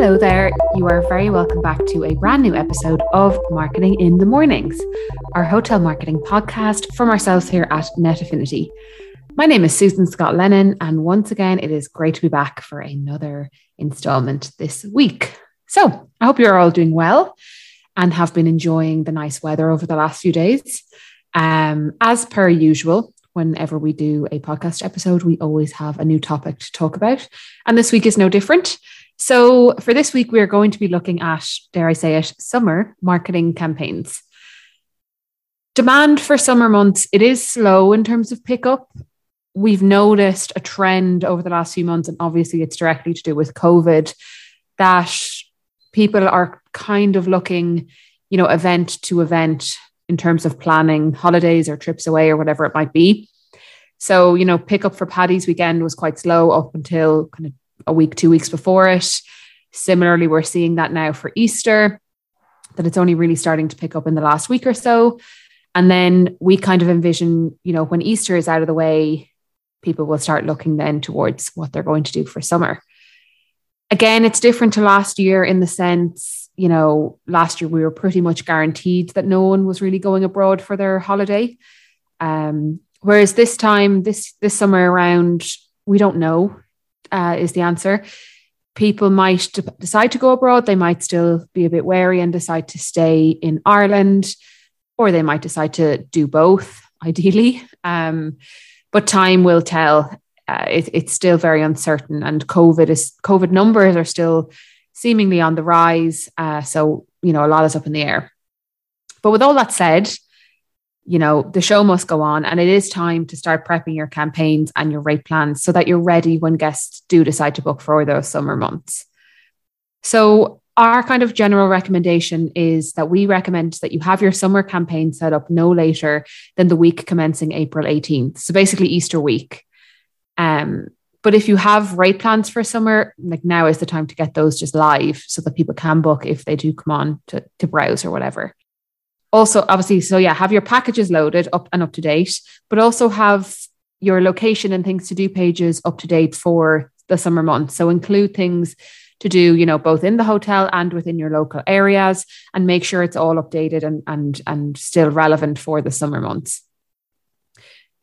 Hello there. You are very welcome back to a brand new episode of Marketing in the Mornings, our hotel marketing podcast from ourselves here at Net Affinity. My name is Susan Scott Lennon, and once again, it is great to be back for another installment this week. So, I hope you're all doing well and have been enjoying the nice weather over the last few days. Um, as per usual, whenever we do a podcast episode, we always have a new topic to talk about. And this week is no different. So, for this week, we are going to be looking at, dare I say it, summer marketing campaigns. Demand for summer months, it is slow in terms of pickup. We've noticed a trend over the last few months, and obviously it's directly to do with COVID, that people are kind of looking, you know, event to event in terms of planning holidays or trips away or whatever it might be. So, you know, pickup for Paddy's weekend was quite slow up until kind of a week, two weeks before it. Similarly, we're seeing that now for Easter, that it's only really starting to pick up in the last week or so. And then we kind of envision, you know, when Easter is out of the way, people will start looking then towards what they're going to do for summer. Again, it's different to last year in the sense, you know, last year we were pretty much guaranteed that no one was really going abroad for their holiday. Um, whereas this time, this this summer around, we don't know uh, is the answer. People might de- decide to go abroad. They might still be a bit wary and decide to stay in Ireland, or they might decide to do both, ideally. Um, but time will tell. Uh, it, it's still very uncertain, and COVID is COVID numbers are still seemingly on the rise. Uh, so you know a lot is up in the air. But with all that said, you know, the show must go on and it is time to start prepping your campaigns and your rate plans so that you're ready when guests do decide to book for those summer months. So, our kind of general recommendation is that we recommend that you have your summer campaign set up no later than the week commencing April 18th. So, basically, Easter week. Um, but if you have rate plans for summer, like now is the time to get those just live so that people can book if they do come on to, to browse or whatever also obviously so yeah have your packages loaded up and up to date but also have your location and things to do pages up to date for the summer months. So include things to do you know both in the hotel and within your local areas and make sure it's all updated and and and still relevant for the summer months.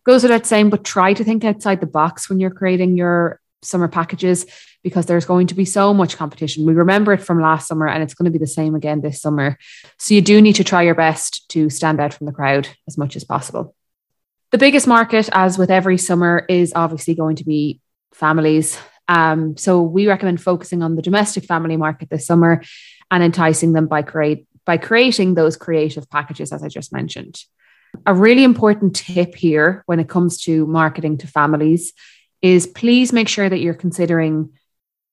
Goes without saying but try to think outside the box when you're creating your summer packages because there's going to be so much competition. We remember it from last summer and it's going to be the same again this summer. So you do need to try your best to stand out from the crowd as much as possible. The biggest market, as with every summer, is obviously going to be families. Um, so we recommend focusing on the domestic family market this summer and enticing them by create by creating those creative packages, as I just mentioned. A really important tip here when it comes to marketing to families is please make sure that you're considering,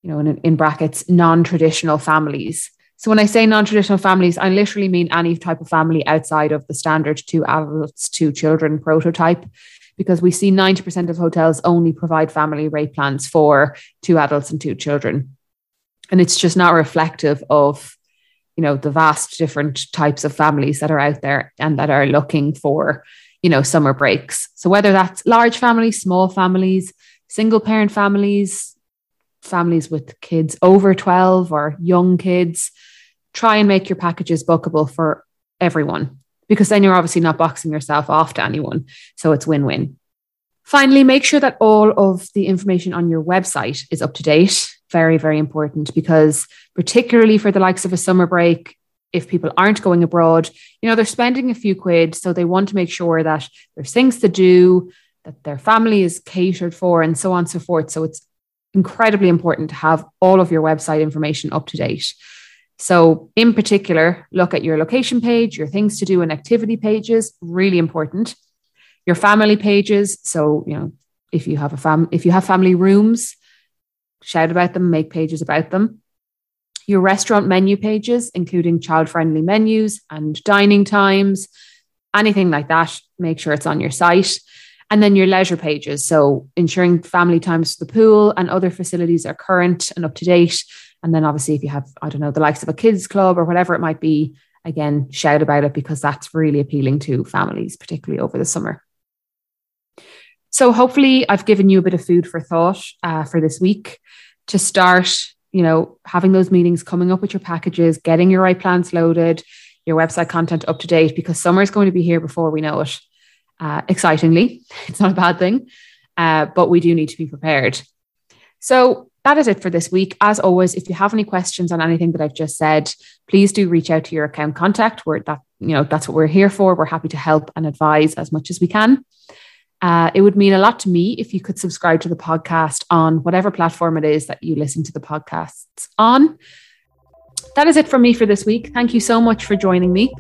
you know, in, in brackets, non traditional families. So when I say non-traditional families, I literally mean any type of family outside of the standard two adults, two children prototype, because we see 90% of hotels only provide family rate plans for two adults and two children. And it's just not reflective of, you know, the vast different types of families that are out there and that are looking for, you know, summer breaks. So whether that's large families, small families, single parent families, families with kids over 12 or young kids, try and make your packages bookable for everyone because then you're obviously not boxing yourself off to anyone. So it's win win. Finally, make sure that all of the information on your website is up to date. Very, very important because, particularly for the likes of a summer break, if people aren't going abroad, you know, they're spending a few quid. So they want to make sure that there's things to do, that their family is catered for, and so on and so forth. So it's incredibly important to have all of your website information up to date. So, in particular, look at your location page, your things to do and activity pages, really important. Your family pages. So, you know, if you have a fam, if you have family rooms, shout about them, make pages about them. Your restaurant menu pages, including child friendly menus and dining times, anything like that, make sure it's on your site. And then your leisure pages. So ensuring family times to the pool and other facilities are current and up to date. And then obviously, if you have, I don't know, the likes of a kids club or whatever it might be, again, shout about it because that's really appealing to families, particularly over the summer. So hopefully, I've given you a bit of food for thought uh, for this week to start you know, having those meetings, coming up with your packages, getting your rate plans loaded, your website content up to date, because summer is going to be here before we know it. Uh, excitingly, it's not a bad thing, uh, but we do need to be prepared. So that is it for this week. As always, if you have any questions on anything that I've just said, please do reach out to your account contact. We're that you know that's what we're here for. We're happy to help and advise as much as we can. Uh, it would mean a lot to me if you could subscribe to the podcast on whatever platform it is that you listen to the podcasts on. That is it from me for this week. Thank you so much for joining me.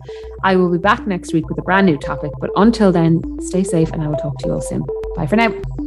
I will be back next week with a brand new topic, but until then, stay safe and I will talk to you all soon. Bye for now.